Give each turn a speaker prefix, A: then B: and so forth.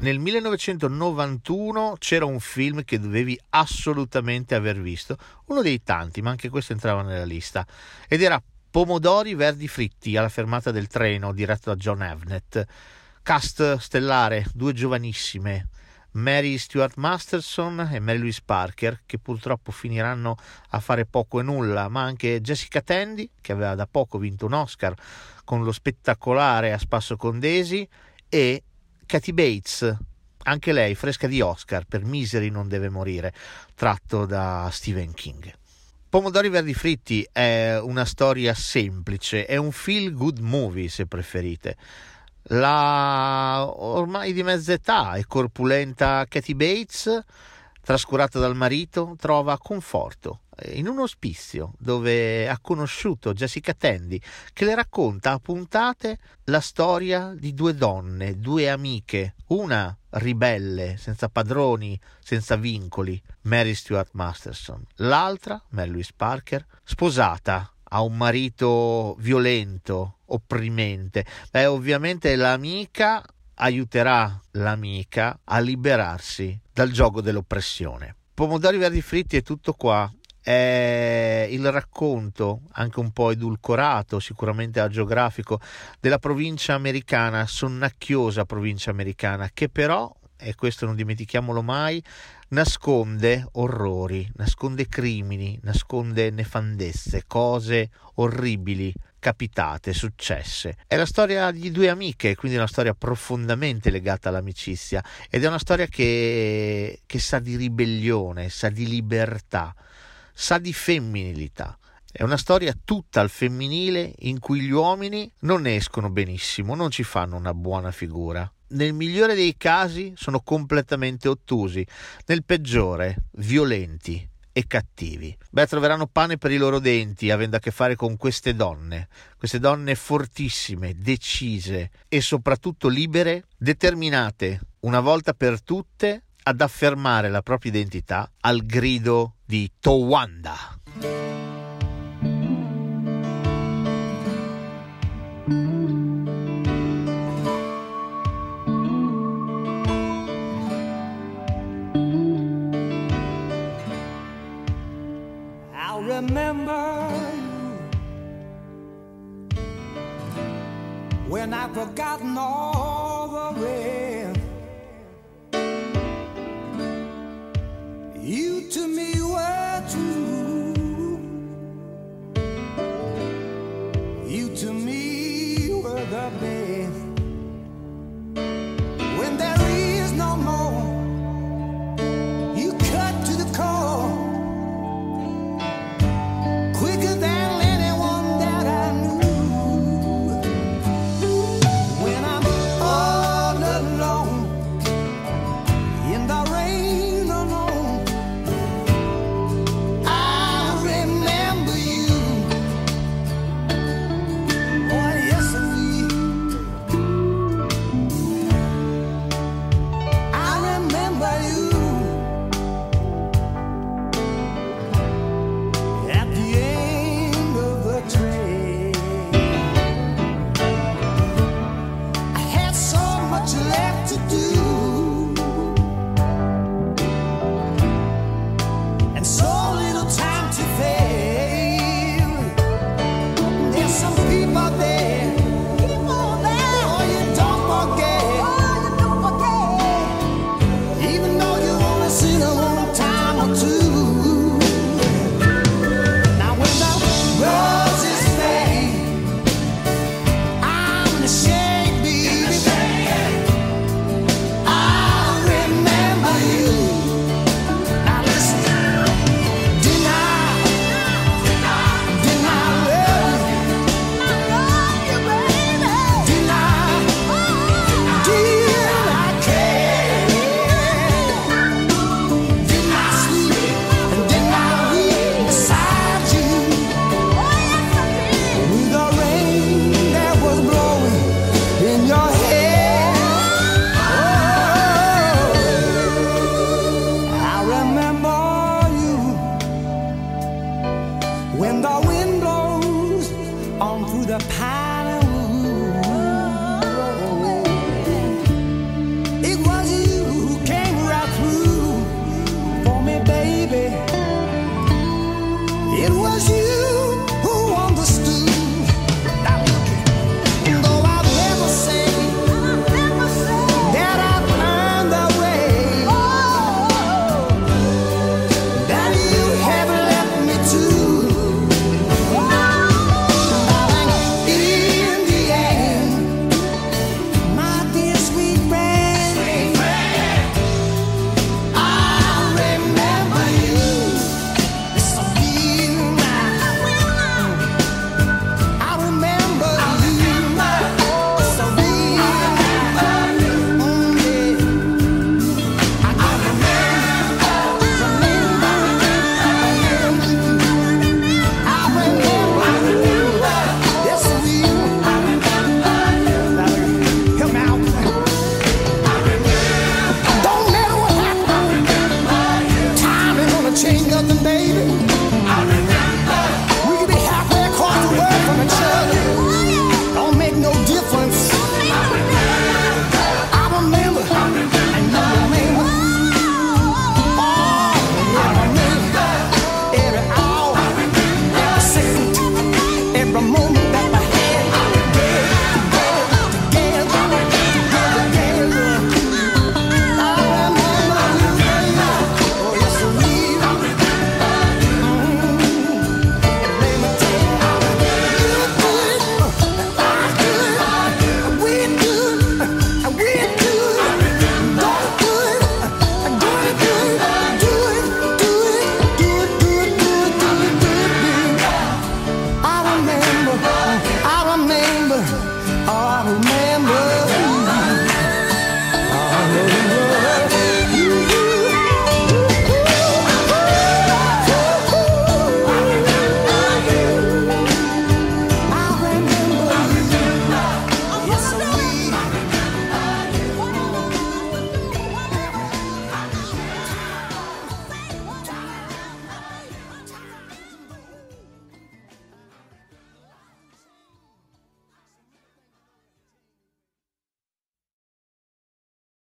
A: Nel 1991 c'era un film che dovevi assolutamente aver visto, uno dei tanti, ma anche questo entrava nella lista, ed era Pomodori Verdi Fritti alla fermata del treno, diretto da John Avnet. Cast stellare, due giovanissime, Mary Stuart Masterson e Mary Louise Parker, che purtroppo finiranno a fare poco e nulla, ma anche Jessica Tandy, che aveva da poco vinto un Oscar con lo spettacolare A Spasso con Daisy, e Kathy Bates, anche lei fresca di Oscar per Misery non deve morire, tratto da Stephen King. Pomodori Verdi Fritti è una storia semplice, è un feel good movie se preferite. La ormai di mezza età e corpulenta Kathy Bates, trascurata dal marito, trova conforto in un ospizio dove ha conosciuto Jessica Tandy che le racconta a puntate la storia di due donne, due amiche, una ribelle, senza padroni, senza vincoli, Mary Stuart Masterson, l'altra, Mary Louise Parker, sposata, ha un marito violento, opprimente. Beh, ovviamente l'amica aiuterà l'amica a liberarsi dal gioco dell'oppressione. Pomodori verdi fritti è tutto qua è il racconto, anche un po' edulcorato, sicuramente agiografico, della provincia americana, sonnacchiosa provincia americana, che però, e questo non dimentichiamolo mai, nasconde orrori, nasconde crimini, nasconde nefandezze, cose orribili capitate, successe. È la storia di due amiche, quindi una storia profondamente legata all'amicizia ed è una storia che, che sa di ribellione, sa di libertà sa di femminilità. È una storia tutta al femminile in cui gli uomini non escono benissimo, non ci fanno una buona figura. Nel migliore dei casi sono completamente ottusi, nel peggiore violenti e cattivi. Beh, troveranno pane per i loro denti avendo a che fare con queste donne, queste donne fortissime, decise e soprattutto libere, determinate una volta per tutte ad affermare la propria identità al grido di Towanda.
B: Remember you when I've forgotten all the rest. You to me And so